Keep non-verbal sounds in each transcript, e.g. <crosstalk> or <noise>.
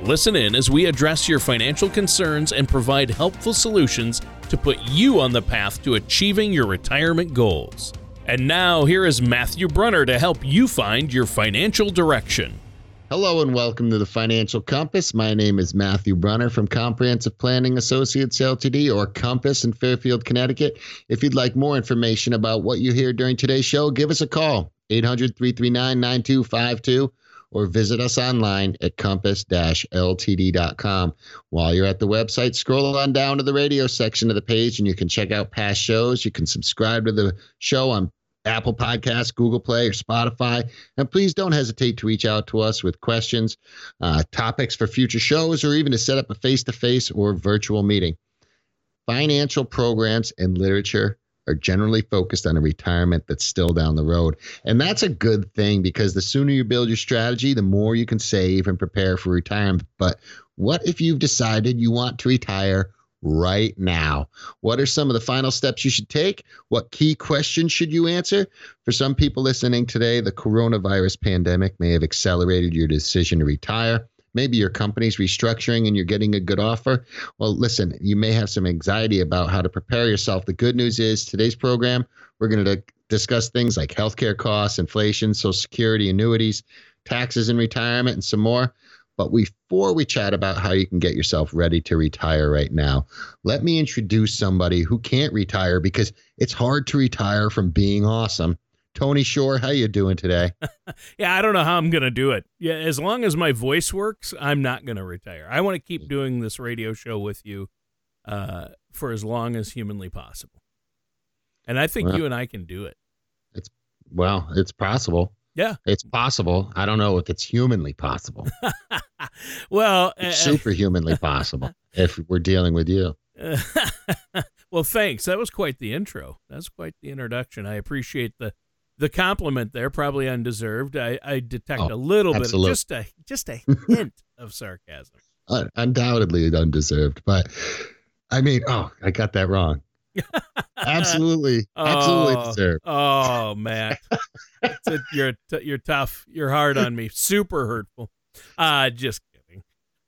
Listen in as we address your financial concerns and provide helpful solutions to put you on the path to achieving your retirement goals. And now, here is Matthew Brunner to help you find your financial direction. Hello and welcome to the Financial Compass. My name is Matthew Brunner from Comprehensive Planning Associates Ltd. or Compass in Fairfield, Connecticut. If you'd like more information about what you hear during today's show, give us a call 800 339 9252 or visit us online at compass-ltd.com. While you're at the website, scroll on down to the radio section of the page and you can check out past shows. You can subscribe to the show on Apple Podcasts, Google Play, or Spotify. And please don't hesitate to reach out to us with questions, uh, topics for future shows, or even to set up a face to face or virtual meeting. Financial programs and literature are generally focused on a retirement that's still down the road. And that's a good thing because the sooner you build your strategy, the more you can save and prepare for retirement. But what if you've decided you want to retire right now? What are some of the final steps you should take? What key questions should you answer? For some people listening today, the coronavirus pandemic may have accelerated your decision to retire. Maybe your company's restructuring and you're getting a good offer. Well, listen, you may have some anxiety about how to prepare yourself. The good news is today's program, we're going to discuss things like healthcare costs, inflation, Social Security, annuities, taxes and retirement, and some more. But before we chat about how you can get yourself ready to retire right now, let me introduce somebody who can't retire because it's hard to retire from being awesome. Tony Shore, how you doing today? <laughs> yeah, I don't know how I'm going to do it. Yeah, as long as my voice works, I'm not going to retire. I want to keep doing this radio show with you uh, for as long as humanly possible. And I think well, you and I can do it. It's well, it's possible. Yeah. It's possible. I don't know if it's humanly possible. <laughs> well, it's uh, superhumanly possible <laughs> if we're dealing with you. well, thanks. That was quite the intro. That's quite the introduction. I appreciate the the compliment there, probably undeserved. I, I detect oh, a little absolutely. bit, just a just a hint of sarcasm. <laughs> undoubtedly undeserved, but I mean, oh, I got that wrong. <laughs> absolutely, absolutely oh, deserved. Oh, Matt, you're you're tough. You're hard on me. Super hurtful. Uh just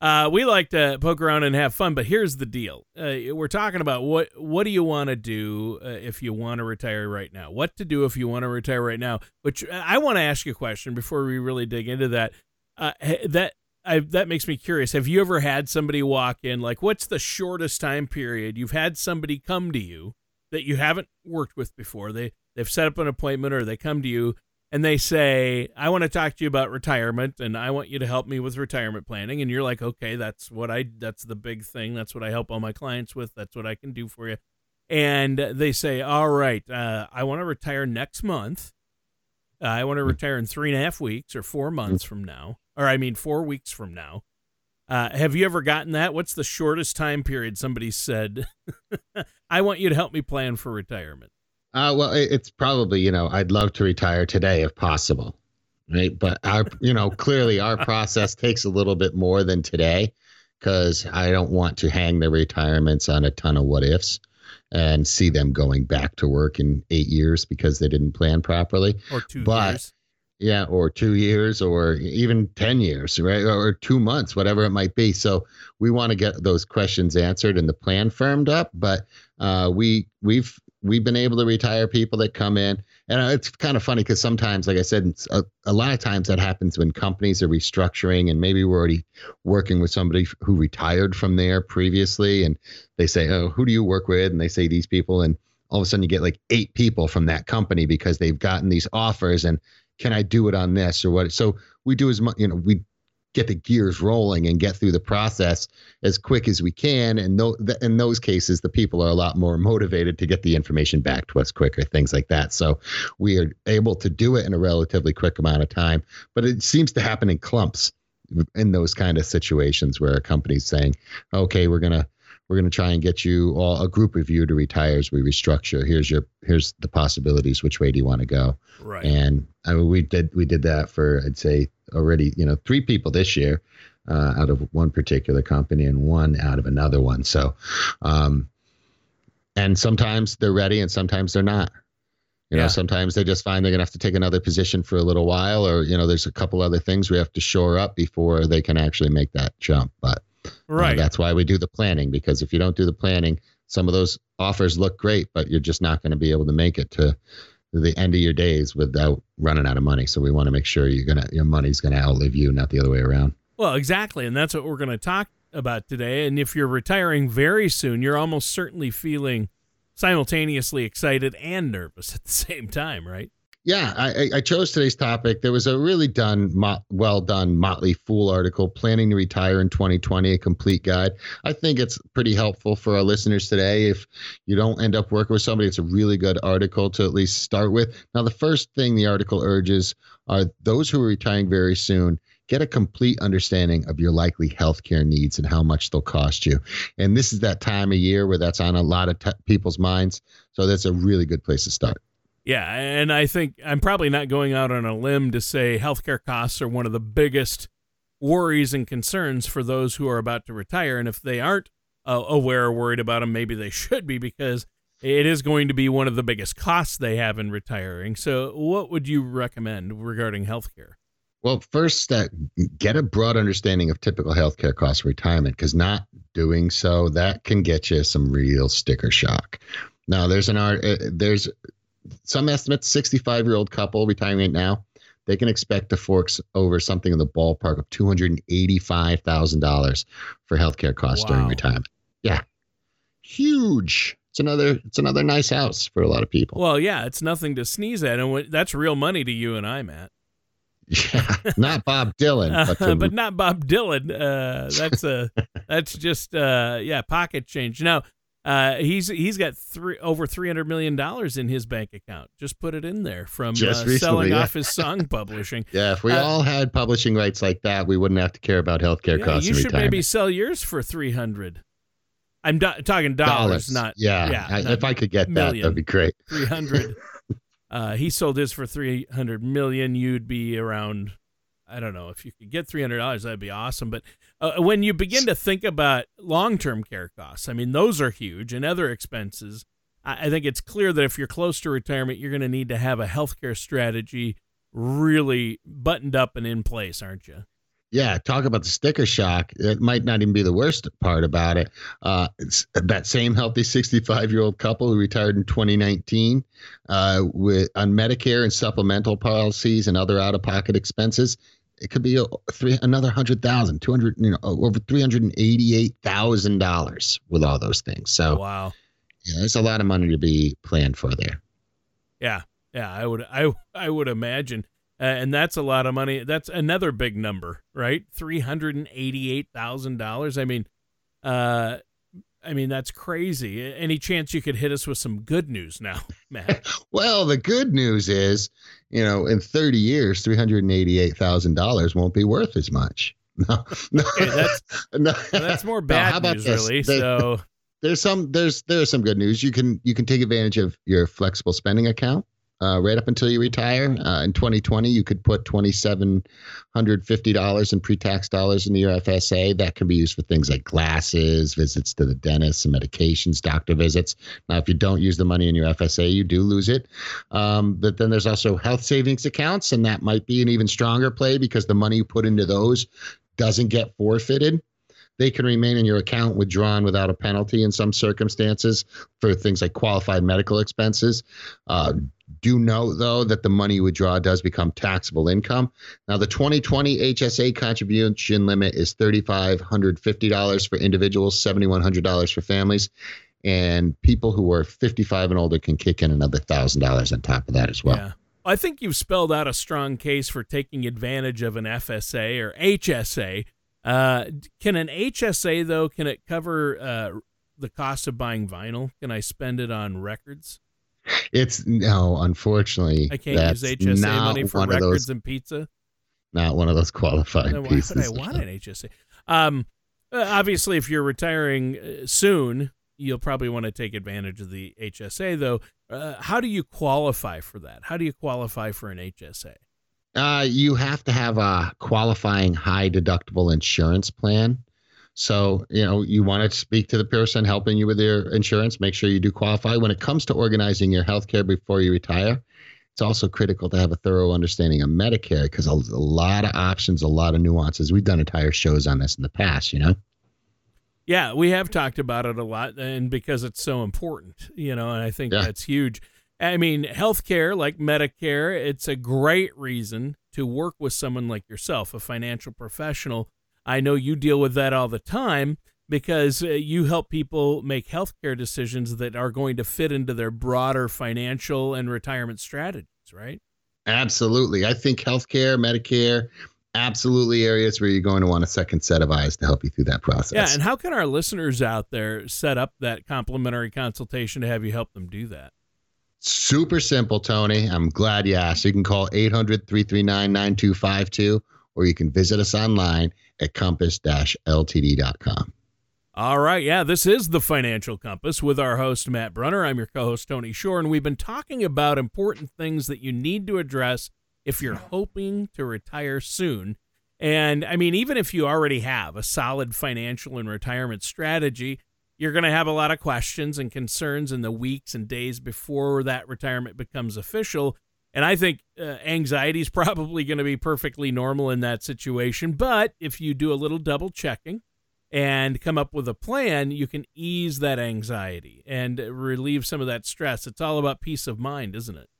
uh, we like to poke around and have fun, but here's the deal: uh, we're talking about what what do you want to do uh, if you want to retire right now? What to do if you want to retire right now? Which uh, I want to ask you a question before we really dig into that. Uh, that I, that makes me curious. Have you ever had somebody walk in? Like, what's the shortest time period you've had somebody come to you that you haven't worked with before? They they've set up an appointment or they come to you and they say, I want to talk to you about retirement and I want you to help me with retirement planning. And you're like, okay, that's what I, that's the big thing. That's what I help all my clients with. That's what I can do for you. And they say, all right, uh, I want to retire next month. Uh, I want to retire in three and a half weeks or four months from now. Or I mean, four weeks from now. Uh, have you ever gotten that? What's the shortest time period somebody said, <laughs> I want you to help me plan for retirement? Uh, well, it's probably you know I'd love to retire today if possible, right? But our you know clearly our <laughs> process takes a little bit more than today because I don't want to hang the retirements on a ton of what ifs and see them going back to work in eight years because they didn't plan properly. Or two but, years. Yeah, or two years, or even ten years, right? Or two months, whatever it might be. So we want to get those questions answered and the plan firmed up. But uh, we we've we've been able to retire people that come in. And uh, it's kind of funny because sometimes like i said a, uh, a, lot of times that happens when companies are restructuring and maybe we're already working with somebody who retired from there previously and they say oh who do you work with? And they say these people. And all of a sudden you get like eight people from that company because they've gotten these offers and can i do it on this or what? So we do as much you know we get the gears rolling and get through the process as quick as we can. And no, in those cases, the people are a lot more motivated to get the information back to us quicker, things like that. So we are able to do it in a relatively quick amount of time. But it seems to happen in clumps in those kind of situations where a company's saying, okay, we're going to we're going to try and get you all a group of you to retire as we restructure. Here's your here's the possibilities. Which way do you want to go? Right. And I mean, we did we did that for I'd say already you know three people this year uh, out of one particular company and one out of another one. So, um, and sometimes they're ready and sometimes they're not. You know, Yeah. sometimes they just find they're gonna have to take another position for a little while, or you know, there's a couple other things we have to shore up before they can actually make that jump. But uh, right. that's why we do the planning because if you don't do the planning, some of those offers look great, but you're just not going to be able to make it to the end of your days without running out of money. So we want to make sure you're gonna your money's gonna outlive you, not the other way around. Well, exactly. And that's what we're to talk about today. And if you're retiring very soon, you're almost certainly feeling simultaneously excited and nervous <laughs> at the same time, right? Yeah, I, I- chose today's topic. There was a really done, well done Motley Fool article, "Planning to Retire in 2020: A Complete Guide." I think it's pretty helpful for our listeners today. If you don't end up working with somebody, it's a really good article to at least start with. Now, the first thing the article urges are those who are retiring very soon get a complete understanding of your likely healthcare needs and how much they'll cost you. And this is that time of year where that's on a lot of t- people's minds. So that's a really good place to start. Yeah, and I think I'm probably not going out on a limb to say healthcare costs are one of the biggest worries and concerns for those who are about to retire. And if they aren't uh, aware or worried about them, maybe they should be because it is going to be one of the biggest costs they have in retiring. So, what would you recommend regarding healthcare? Well, first, uh, get a broad understanding of typical healthcare costs retirement because not doing so that can get you some real sticker shock. Now, there's an art. Uh, there's some estimates. 65 year old couple retiring right now, they can expect to fork over something in the ballpark of 285 thousand dollars for healthcare costs during retirement. Yeah, huge. It's another. It's another nice house for a lot of people. Well, yeah, it's nothing to sneeze at, and that's real money to you and I, Matt. yeah, not Bob Dylan, but, <laughs> to but not Bob Dylan. Uh, that's a that's just uh, yeah pocket change. Now uh, he's he's got three over three hundred million dollars in his bank account. Just put it in there from uh, recently, selling yeah. off his song <laughs> publishing. Yeah, if we Uh, all had publishing rights like that, we wouldn't have to care about healthcare Yeah, costs you should retirement. maybe sell yours for three hundred. I'm do- talking dollars, not yeah. yeah, I, not if I could get that, million. that'd be great. three hundred. <laughs> uh, he sold his for three hundred million. You'd be around. I don't know if you could get three hundred dollars. That'd be awesome. But uh, when you begin to think about long-term care costs, I mean, those are huge, and other expenses. I, I think it's clear that if you're close to retirement, you're going to need to have a healthcare strategy really buttoned up and in place, aren't you? Yeah, talk about the sticker shock. It might not even be the worst part about it. Uh, it's that same healthy 65 year old couple who retired in 2019 uh, with on Medicare and supplemental policies and other out of pocket expenses. It could be a, three another hundred thousand, two hundred, you know, over three hundred and eighty-eight thousand dollars with all those things. So wow. yeah, there's a lot of money to be planned for there. Yeah, yeah, I would, I, I would imagine, uh, and that's a lot of money. That's another big number, right? Three hundred and eighty-eight thousand dollars. I mean, uh, I mean that's crazy. Any chance you could hit us with some good news now, <laughs> Matt? <laughs> Well, the good news is, you know, in 30 years, $388,000 won't be worth as much. <laughs> No, no, Okay, that's no. that's more No, bad how about news, this? really. So there's some there's there's some good news. You can you can take advantage of your flexible spending account uh, right up until you retire. Uh, in 2020, you could put twenty seven hundred fifty dollars in pre tax dollars in your FSA. That can be used for things like glasses, visits to the dentist, and medications, doctor visits. Now, if you don't use the money in your FSA, you do lose it. Um, but then there's also health savings accounts, and that might be an even stronger play because the money you put into those doesn't get forfeited they can remain in your account withdrawn without a penalty in some circumstances for things like qualified medical expenses. Uh, do note, though, that the money you withdraw does become taxable income. Now, the 2020 HSA contribution limit is $3,550 for individuals, $7,100 for families. And people who are 55 and older can kick in another $1,000 on top of that as well. yeah, I think you've spelled out a strong case for taking advantage of an FSA or HSA. Uh, can an HSA though? Can it cover uh, the cost of buying vinyl? Can I spend it on records? It's no, unfortunately, I can't use HSA money for records those, and pizza. not one of those qualified why pieces. would I want an HSA? Um, Uh, obviously, if you're retiring uh, soon, you'll probably want to take advantage of the HSA, though. Uh, how do you qualify for that? How do you qualify for an HSA? Uh, you have to have a qualifying high deductible insurance plan. So, you know, you want to speak to the person helping you with your insurance, make sure you do qualify. When it comes to organizing your health care before you retire, it's also critical to have a thorough understanding of Medicare because a, a lot of options, a lot of nuances. We've done entire shows on this in the past, you know? Yeah, we have talked about it a lot, and because it's so important, you know, and I think yeah. that's huge. I mean, healthcare, like Medicare, it's a great reason to work with someone like yourself, a financial professional. I know you deal with that all the time because uh, you help people make healthcare decisions that are going to fit into their broader financial and retirement strategies, right? Absolutely. I think healthcare, Medicare, absolutely areas where you're going to want a second set of eyes to help you through that process. Yeah, and how can our listeners out there set up that complimentary consultation to have you help them do that? Super simple, Tony. I'm glad you asked. You can call 800 339 9252 or you can visit us online at compass ltd.com. All right. Yeah, this is the Financial Compass with our host, Matt Brunner. I'm your co host, Tony Shore, and we've been talking about important things that you need to address if you're hoping to retire soon. And I mean, even if you already have a solid financial and retirement strategy, you're going to have a lot of questions and concerns in the weeks and days before that retirement becomes official. And I think uh, anxiety is <laughs> probably going to be perfectly normal in that situation. But if you do a little double checking and come up with a plan, you can ease that anxiety and relieve some of that stress. It's all about peace of mind, isn't it?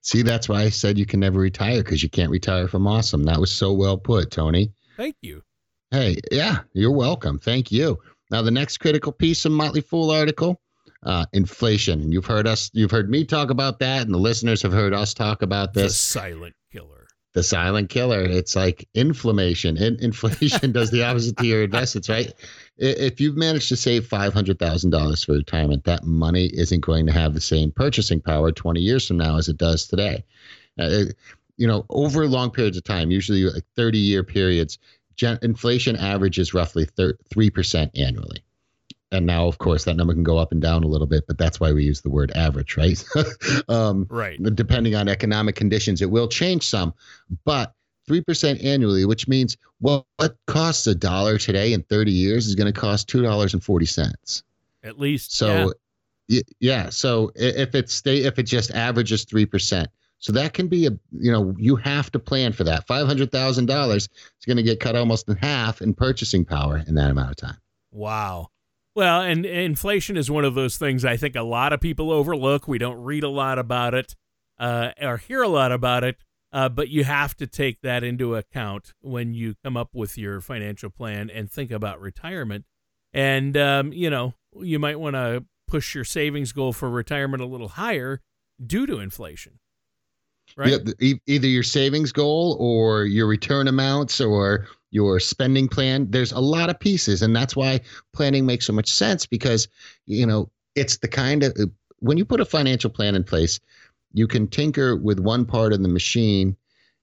See, that's why I said you can never retire because you can't retire from awesome. That was so well put, Tony. Thank you. Hey, yeah, you're welcome. Thank you. Now, the next critical piece of Motley Fool article uh, inflation. You've heard us, you've heard me talk about that, and the listeners have heard us talk about this. The silent killer. The silent killer. It's like inflammation. In- inflation does the opposite to your investments, right? If you've managed to save $500,000 for retirement, that money isn't going to have the same purchasing power 20 years from now as it does today. Uh, you know, over long periods of time, usually like 30 year periods, gen- inflation averages roughly thir- 3% annually. And now, of course, that number can go up and down a little bit, but that's why we use the word average, right? <laughs> um, right. Depending on economic conditions, it will change some, but 3% annually, which means well, what costs a dollar today in 30 years is going to cost $2.40. At least. So, yeah. yeah. So if it's stay, if it just averages 3%, so that can be a, you know, you have to plan for that. $500,000 is going to get cut almost in half in purchasing power in that amount of time. Wow. Well, and inflation is one of those things I think a lot of people overlook. We don't read a lot about it uh, or hear a lot about it, uh, but you have to take that into account when you come up with your financial plan and think about retirement. And, um, you know, you might want to push your savings goal for retirement a little higher due to inflation right? Yeah, either your savings goal or your return amounts or your spending plan. There's a lot of pieces, and that's why planning makes so much sense because you know it's the kind of uh, when you put a financial plan in place, you can tinker with one part of the machine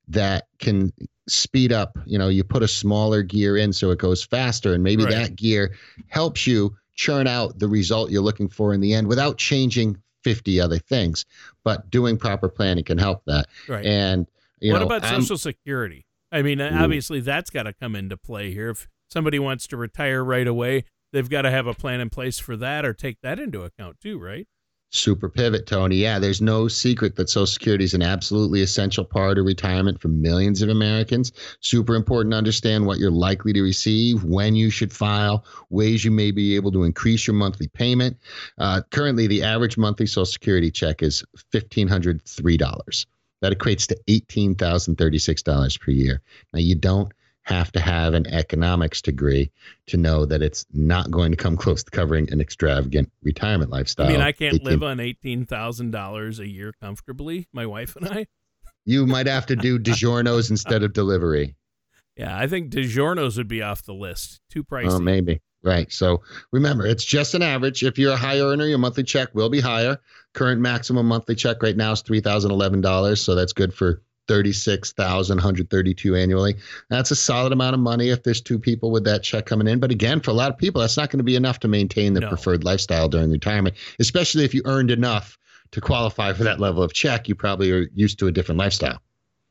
that can speed up. You know, you put a smaller gear in so it goes faster, and maybe right. that gear helps you churn out the result you're looking for in the end without changing 50 other things. But doing proper planning can help that. Right. And you what know, about Social Security? I mean, obviously that's got to come into play here. If somebody wants to retire right away, they've got to have a plan in place for that or take that into account too, right? Super pivot, Tony. Yeah, there's no secret that Social Security is an absolutely essential part of retirement for millions of Americans. Super important to understand what you're likely to receive, when you should file, ways you may be able to increase your monthly payment. Uh, currently, the average monthly Social Security check is $1,503. That equates to $18,036 per year. Now, you don't have to have an economics degree to know that it's not going to come <laughs> close to covering an extravagant retirement lifestyle. I mean, I can't 18, live on eighteen thousand dollars a year comfortably. My wife and I. You might have to do DiGiorno's <laughs> instead of delivery. Yeah, I think DiGiorno's would be off the list. Too oh, pricey. Oh, maybe. Right. So remember, it's just an average. If you're a high earner, your monthly check will be higher. Current maximum monthly check right now is three thousand eleven dollars, so that's good for 36,000, 132 annually. That's a solid amount of money if there's two people with that check coming in. But again, for a lot of people, that's not going to be enough to maintain the No. preferred lifestyle during retirement, especially if you earned enough to qualify for that level of check. You probably are used to a different lifestyle.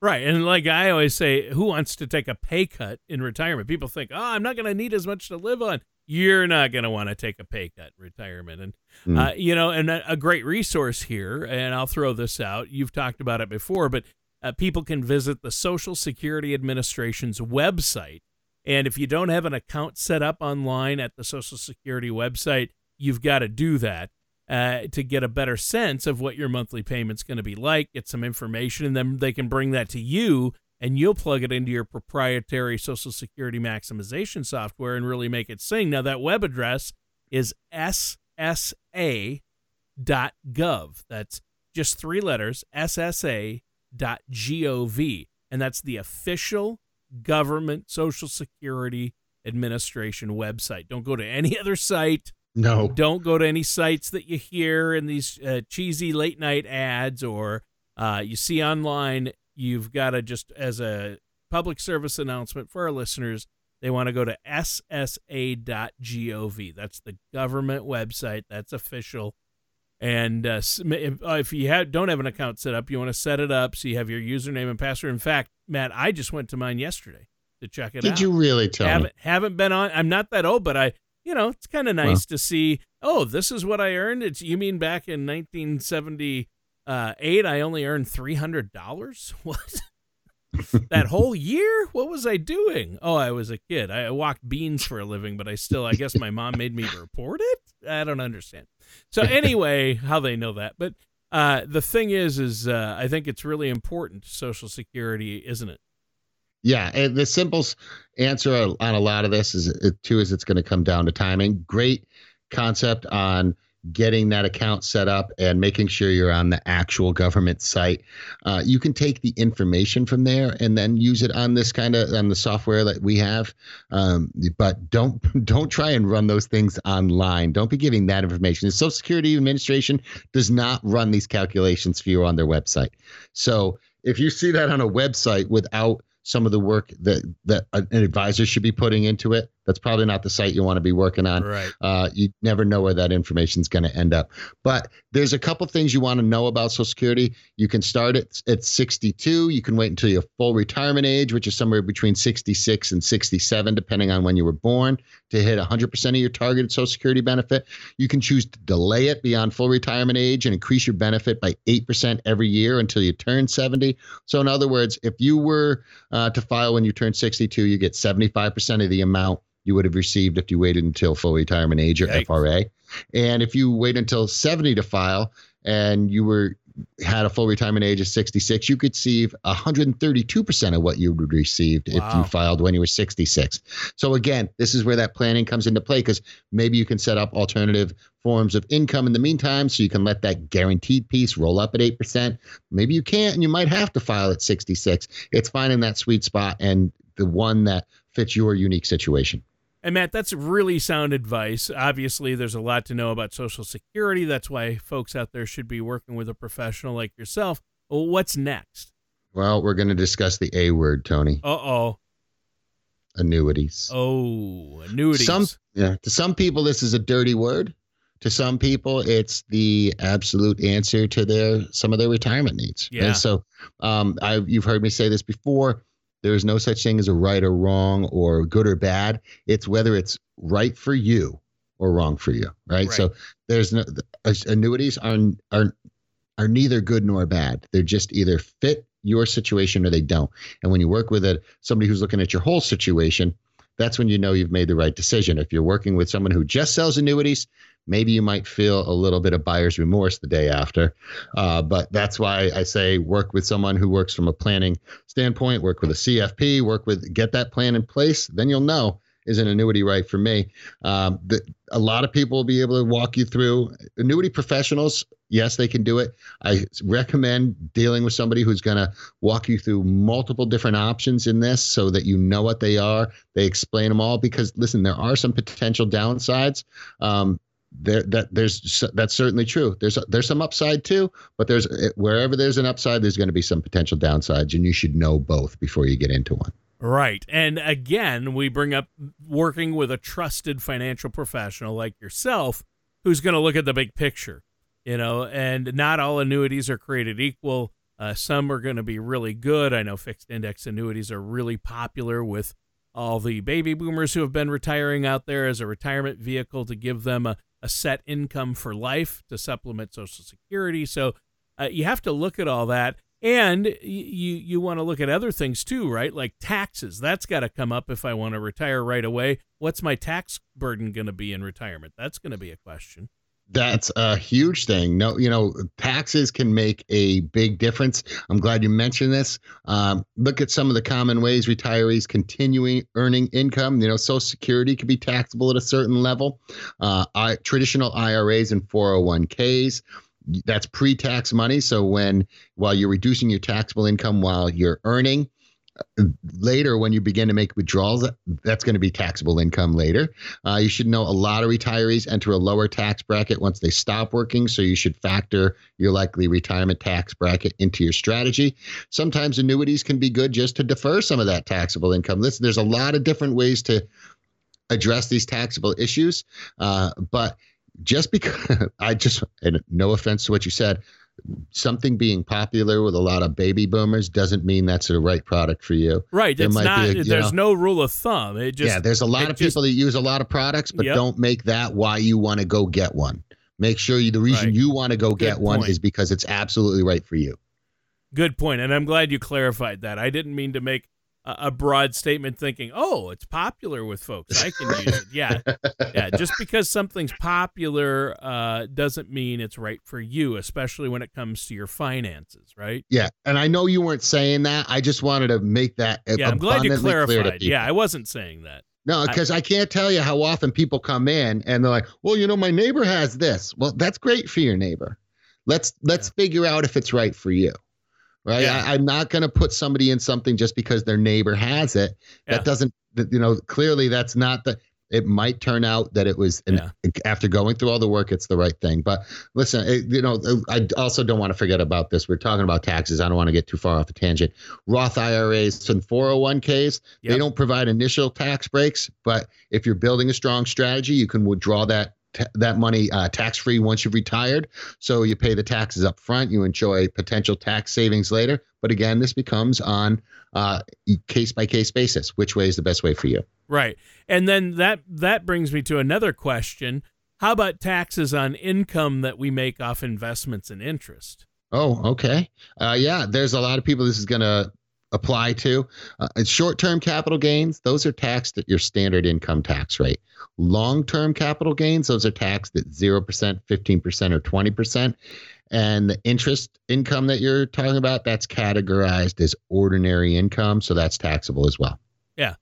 Right. And like I always say, who wants to take a pay cut in retirement? People think, oh, I'm not going to need as much to live on. You're not going to want to take a pay cut in retirement. And, Mm. uh, you know, and a, a great resource here, and I'll throw this out. You've talked about it before, but uh, people can visit the Social Security Administration's website. And if you don't have an account set up online at the Social Security website, you've got to do that uh, to get a better sense of what your monthly payment's going to be like, get some information, and then they can bring that to you and you'll plug it into your proprietary Social Security maximization software and really make it sing. Now, that web address is ssa.gov. That's just three letters, ssa.gov. And that's the official government Social Security Administration website. Don't go to any other site. No. Don't go to any sites that you hear in these uh, cheesy late night ads or uh, you see online. You've got to just, as a public service announcement for our listeners, they want to go to ssa.gov. That's the government website. That's official. And uh, if, uh, if you have, don't have an account set up, you want to set it up so you have your username and password. In fact, Matt, I just went to mine yesterday to check it out Did you really tell me? haven't haven't been on. I'm not that old, but I, you know, it's kind of nice to see. Oh, this is what I earned. It's you mean back in 1978? I only earned three hundred dollars. <laughs> What? That whole year? What was I doing? Oh, I was a kid. I walked beans for a living, but I still, I guess my mom made me report it. I don't understand. So anyway, how they know that? But uh, the thing is, is uh, I think it's really important Social Security, isn't it? Yeah, and the simple answer on a lot of this is it too is it's going to come down to timing. Great concept on getting that account set up and making sure you're on the actual government site. Uh, you can take the information from there and then use it on this kind of on the software that we have. Um, but don't <laughs> don't try and run those things online. Don't be giving that information. The Social Security Administration does not run these calculations for you on their website. So if you see that on a website without some of the work that that an advisor should be putting into it, that's probably not the site you want to be working on. Right. Uh, you never know where that information is going to end up. But there's a couple things you want to know about Social Security. You can start at, at 62. You can wait until your full retirement age, which is somewhere between 66 and 67, depending on when you were born, to hit 100% of your targeted Social Security benefit. You can choose to delay it beyond full retirement age and increase your benefit by 8% every year until you turn 70. So, in other words, if you were uh, to file when you turn 62, you get 75% of the amount you would have received if you waited until full retirement age or Yikes. FRA. And if you wait until 70 to file and you were had a full retirement age of 66, you could receive 132% of what you would received if you filed when you were 66. So again, this is where that planning comes into play because maybe you can set up alternative forms of income in the meantime so you can let that guaranteed piece roll up at 8%. Maybe you can't and you might have to file at 66. It's finding that sweet spot and the one that fits your unique situation. And Matt, that's really sound advice. Obviously, there's a lot to know about Social Security. That's why folks out there should be working with a professional like yourself. Well, what's next? Well, we're going to discuss the A word, Tony. Uh oh. Annuities. Oh, annuities. Some yeah, to some people this is a dirty word. To some people, it's the absolute answer to their some of their retirement needs. Yeah. And so, um, I you've heard me say this before. There is no such thing as a right or wrong or good or bad. It's whether it's right for you or wrong for you, right? Right. So there's no uh, annuities are are are neither good nor bad. They're just either fit your situation or they don't. And when you work with a somebody who's looking at your whole situation, that's when you know you've made the right decision. If you're working with someone who just sells annuities, maybe you might feel a little bit of buyer's remorse the day after. Uh, but that's why I say work with someone who works from a planning standpoint, work with a CFP, work with, get that plan in place. Then you'll know is an annuity right for me? Um, the, a lot of people will be able to walk you through annuity professionals. Yes, they can do it. I recommend dealing with somebody who's going to walk you through multiple different options in this so that you know what they are. They explain them all because, listen, there are some potential downsides. Um, there that there's that's certainly true. There's there's some upside too, but there's wherever there's an upside, there's going to be some potential downsides, and you should know both before you get into one. Right. And again, we bring up working with a trusted financial professional like yourself who's going to look at the big picture, you know, and not all annuities are created equal. Uh, some are going to be really good. I know fixed index annuities are really popular with all the baby boomers who have been retiring out there as a retirement vehicle to give them a, a set income for life to supplement Social Security. So uh, you have to look at all that. And you you want to look at other things too, right? Like taxes. That's got to come up if I want to retire right away. What's my tax burden going to be in retirement? That's going to be a question. That's a huge thing. No, you know, taxes can make a big difference. I'm glad you mentioned this. Um, look at some of the common ways retirees continuing earning income. You know, Social Security can be taxable at a certain level. Uh, I, traditional IRAs and 401ks that's pre-tax money. So when while you're reducing your taxable income while you're earning, uh, later when you begin to make withdrawals that's going to be taxable income later. Uh, you should know a lot of retirees enter a lower tax bracket once they stop working so you should factor your likely retirement tax bracket into your strategy. Sometimes annuities can be good just to defer some of that taxable income. Listen, there's a lot of different ways to address these taxable issues uh, but just because <laughs> I just, and no offense to what you said, something being popular with a lot of baby boomers doesn't mean that's the right product for you. Right. There it's not, a, there's know, no rule of thumb. It just, yeah, there's a lot of just, people that use a lot of products, but yep. don't make that why you want to go get one. Make sure you, the reason right. you want to go Good get point. one is because it's absolutely right for you. Good point, and I'm glad you clarified that. I didn't mean to make a broad statement thinking, oh, it's popular with folks. I can use it. Yeah. Yeah. Just because something's popular uh, doesn't mean it's right for you, especially when it comes to your finances, right? Yeah. And I know you weren't saying that. I just wanted to make that yeah, I'm glad you clarified. Yeah, I wasn't saying that. No, because I, I, can't tell you how often people come in and they're like, well, you know, my neighbor has this. Well, that's great for your neighbor. Let's let's yeah. figure out if it's right for you right? Yeah. I, am not going to put somebody in something just because their neighbor has it. Yeah. That doesn't, you know, clearly that's not the. It might turn out that it was, an, yeah. after going through all the work, it's the right thing. But listen, it, you know, uh, I also don't want to forget about this. We're talking about taxes. I don't want to get too far off the tangent. Roth IRAs and 401ks, yep. they don't provide initial tax breaks, but if you're building a strong strategy, you can withdraw that t- that money uh, tax free once you've retired. So you pay the taxes up front. You enjoy potential tax savings later. But again, this becomes on case by case basis. Which way is the best way for you? Right, and then that that brings me to another question. How about taxes on income that we make off investments and interest? Oh, okay. Uh, yeah, there's a lot of people this is going to apply to. Uh, Short term capital gains, those are taxed at your standard income tax rate. Long term capital gains, those are taxed at 0%, 15%, or 20%. And the interest income that you're talking about, that's categorized as ordinary income. So that's taxable as well. Yeah.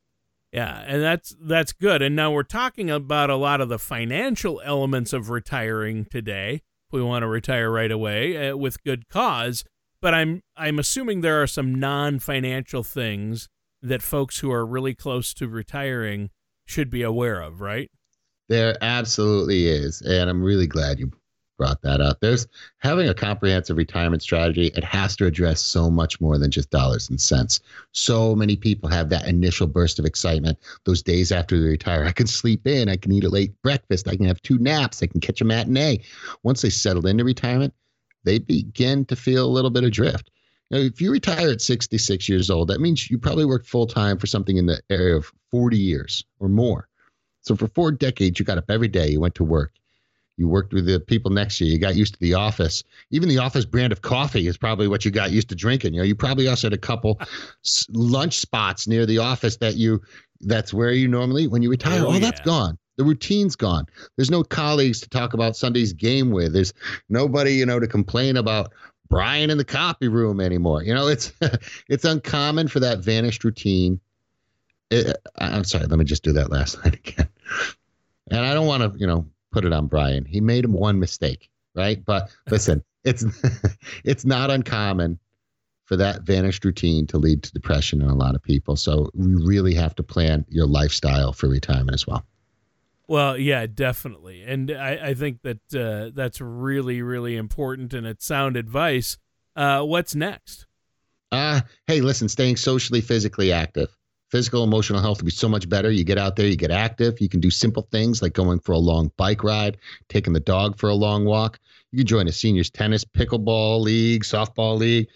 Yeah, and that's that's good. And now we're talking about a lot of the financial elements of retiring today. If we want to retire right away uh, with good cause, but I'm I'm assuming there are some non-financial things that folks who are really close to retiring should be aware of, right? There absolutely is, and I'm really glad you brought that up. There's having a comprehensive retirement strategy, it has to address so much more than just dollars and cents. So many people have that initial burst of excitement those days after they retire. I can sleep in, I can eat a late breakfast, I can have two naps, I can catch a matinee. Once they settle into retirement, they begin to feel a little bit adrift. Now, if you retire at 66 years old, that means you probably worked full time for something in the area of 40 years or more. So for four decades, you got up every day, you went to work. You worked with the people next to you. You got used to the office. Even the office brand of coffee is probably what you got used to drinking. You know, you probably also had a couple lunch spots near the office that you that's where you normally when you retire. Oh, oh that's gone. The routine's gone. There's no colleagues to talk about Sunday's game with. There's nobody, you know, to complain about Brian in the copy room anymore. You know, it's <laughs> it's uncommon for that vanished routine. It, I'm sorry, let me just do that last <laughs> line again. And I don't want to, you know, put it on Brian. He made him one mistake, right? But listen, <laughs> it's it's not uncommon for that vanished routine to lead to depression in a lot of people. So we really have to plan your lifestyle for retirement as well. Well, yeah, definitely, and I, I think that uh, that's really, really important, and it's sound advice. Uh, what's next? Uh, hey, listen, staying socially, physically active. Physical, emotional health will be so much better. You get out there, you get active. You can do simple things like going for a long bike ride, taking the dog for a long walk. You can join a seniors tennis, pickleball league, softball league.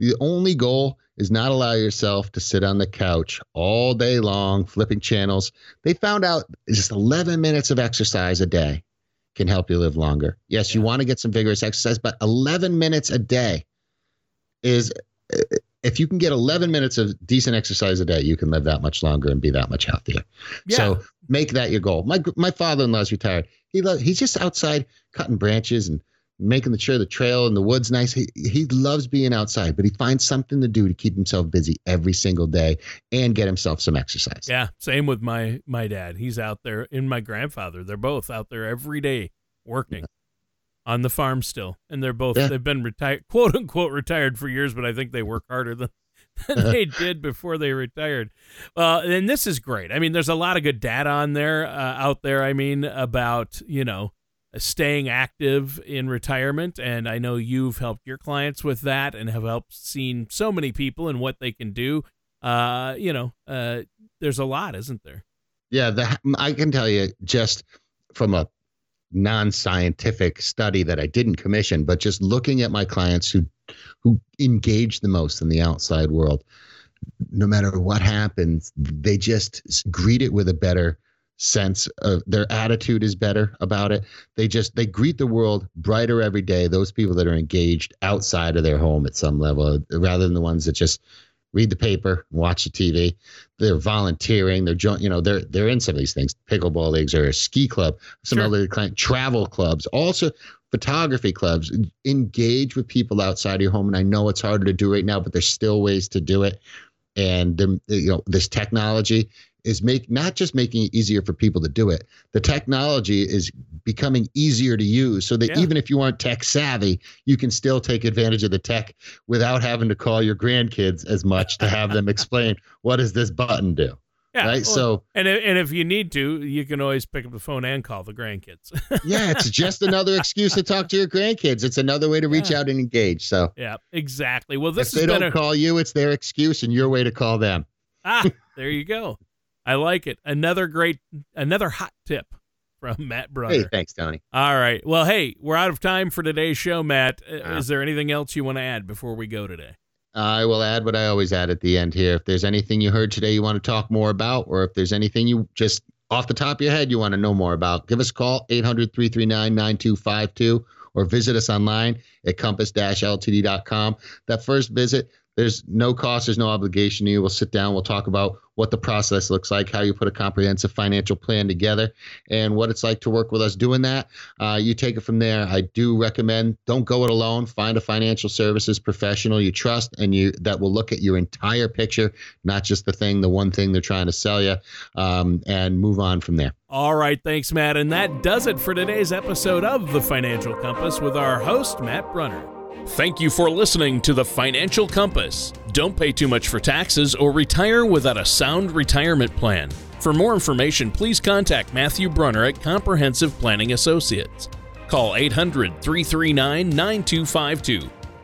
The only goal is not allow yourself to sit on the couch all day long flipping channels. They found out just 11 minutes of exercise a day can help you live longer. Yes, you want to get some vigorous exercise, but 11 minutes a day is if you can get 11 minutes of decent exercise a day, you can live that much longer and be that much healthier. Yeah. So make that your goal. My my father-in-law's retired. He lo- he's just outside cutting branches and making the sure the trail in the woods nice. He he loves being outside, but he finds something to do to keep himself busy every single day and get himself some exercise. Yeah, same with my my dad. He's out there and my grandfather. They're both out there every day working. Yeah. On the farm still, and they're both yeah. they've been retired, quote unquote retired for years, but I think they work harder than <laughs> than they <laughs> did before they retired. Uh, and this is great. I mean, there's a lot of good data on there uh, out there. I mean, about you know staying active in retirement. And I know you've helped your clients with that and have helped seen so many people and what they can do. Uh, you know, uh, there's a lot, isn't there? Yeah, the, I can tell you just from a non-scientific study that I didn't commission, but just looking at my clients who who engage the most in the outside world, no matter what happens, they just greet it with a better sense of their attitude is better about it. They just they greet the world brighter every day. Those people that are engaged outside of their home at some level, rather than the ones that just read the paper, watch the TV. They're volunteering. They're you know they're they're in some of these things, pickleball leagues or a ski club, some sure. other kind travel clubs, also photography clubs. Engage with people outside of your home. And I know it's harder to do right now, but there's still ways to do it. And you know this technology is make not just making it easier for people to do it. The technology is becoming easier to use so that yeah. even if you aren't tech savvy, you can still take advantage of the tech without having to call your grandkids as much to have them explain <laughs> what does this button do. Yeah, right. Well, so and and if you need to, you can always pick up the phone and call the grandkids. <laughs> yeah, it's just another excuse to talk to your grandkids. It's another way to reach yeah. out and engage. So yeah, exactly. Well, this if they don't a... call you, it's their excuse and your way to call them. Ah, <laughs> there you go. I like it. Another great, another hot tip from <laughs> Matt Brunner. Hey, thanks, Tony. All right. Well, hey, we're out of time for today's show, Matt. Uh, Is there anything else you want to add before we go today? I will add what I always add at the end here. If there's anything you heard today you want to talk more about, or if there's anything you just off the top of your head you want to know more about, give us a call 800 339 9252 or visit us online at compass ltd.com. That first visit, there's no cost, there's no obligation to you. We'll sit down, we'll talk about what the process looks like, how you put a comprehensive financial plan together, and what it's like to work with us doing that. Uh, you take it from there. I do recommend don't go it alone. Find a financial services professional you trust and you that will look at your entire picture, not just the thing, the one thing they're trying to sell you, um, and move on from there. All right, thanks, Matt. And that does it for today's episode of The Financial Compass with our host, Matt Brunner. Thank you for listening to the Financial Compass. Don't pay too much for taxes or retire without a sound retirement plan. For more information, please contact Matthew Brunner at Comprehensive Planning Associates. Call 800 339 9252